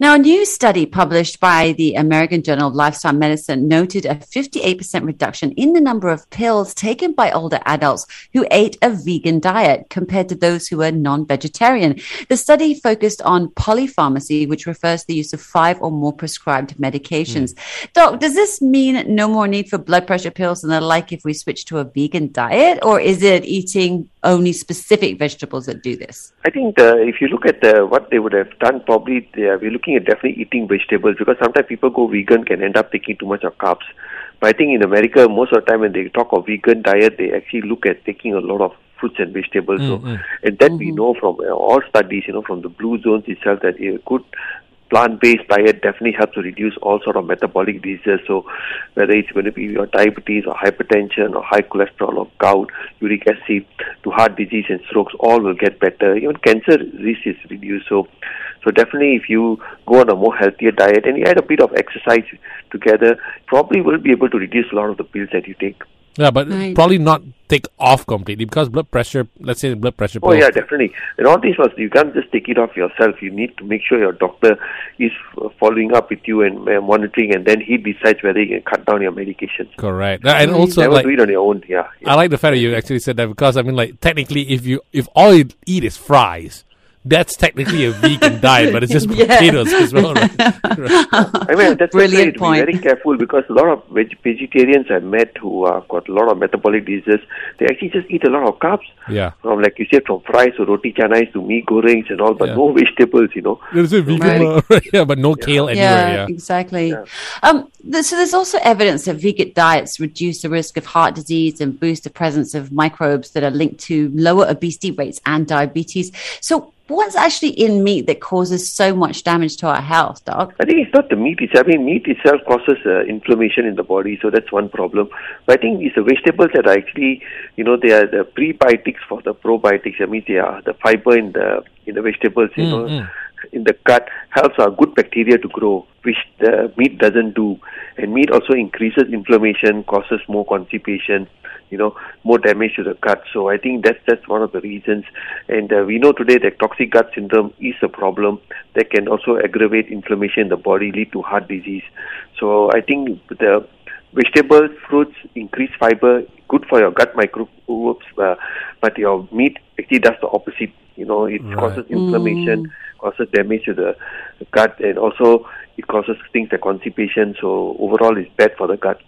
Now, a new study published by the American Journal of Lifestyle Medicine noted a 58% reduction in the number of pills taken by older adults who ate a vegan diet compared to those who were non vegetarian. The study focused on polypharmacy, which refers to the use of five or more prescribed medications. Mm. Doc, does this mean no more need for blood pressure pills and the like if we switch to a vegan diet, or is it eating only specific vegetables that do this? I think the, if you look at the, what they would have done, probably they are, looking at definitely eating vegetables because sometimes people go vegan can end up taking too much of carbs. But I think in America, most of the time when they talk of vegan diet, they actually look at taking a lot of fruits and vegetables. Mm-hmm. So, and that mm-hmm. we know from uh, all studies, you know, from the blue zones itself that a good plant-based diet definitely helps to reduce all sort of metabolic diseases. So whether it's going to be your diabetes or hypertension or high cholesterol or gout, uric acid, to heart disease and strokes, all will get better. Even cancer risk is reduced. So, so definitely if you go on a more healthier diet and you add a bit of exercise together, probably will be able to reduce a lot of the pills that you take. Yeah, but right. probably not take off completely because blood pressure. Let's say the blood pressure. Oh yeah, definitely. And all these was you can't just take it off yourself. You need to make sure your doctor is following up with you and uh, monitoring, and then he decides whether he can cut down your medications. Correct. And also, never like, do it on your own. Yeah, yeah. I like the fact that you actually said that because I mean, like, technically, if you if all you eat is fries that's technically a vegan diet, but it's just yeah. potatoes as well. Right? I mean, that's Brilliant point. Be very careful because a lot of veg- vegetarians I met who have got a lot of metabolic diseases, they actually just eat a lot of carbs. Yeah. From like you said, from fries to roti canais to mee goreng and all, but yeah. no vegetables. You know. There's a vegan, right. yeah, but no kale anywhere. Yeah, yeah. exactly. Um, th- so there's also evidence that vegan diets reduce the risk of heart disease and boost the presence of microbes that are linked to lower obesity rates and diabetes. So what's actually in meat that causes so much damage to our health, Doc? I think it's not the meat itself. I mean, meat itself causes uh, inflammation in the body, so that's one problem. But I think it's the vegetables that are actually, you know, they are the prebiotics for the probiotics. I mean, they are the fiber in the in the vegetables, you mm, know. In the gut helps our good bacteria to grow, which the meat doesn't do. And meat also increases inflammation, causes more constipation, you know more damage to the gut. So I think that's that's one of the reasons. And uh, we know today that toxic gut syndrome is a problem that can also aggravate inflammation in the body, lead to heart disease. So I think the vegetables, fruits, increased fiber, good for your gut microbes, uh, but your meat actually does the opposite. You know, it right. causes inflammation, mm. causes damage to the gut, and also it causes things like constipation. So overall, it's bad for the gut.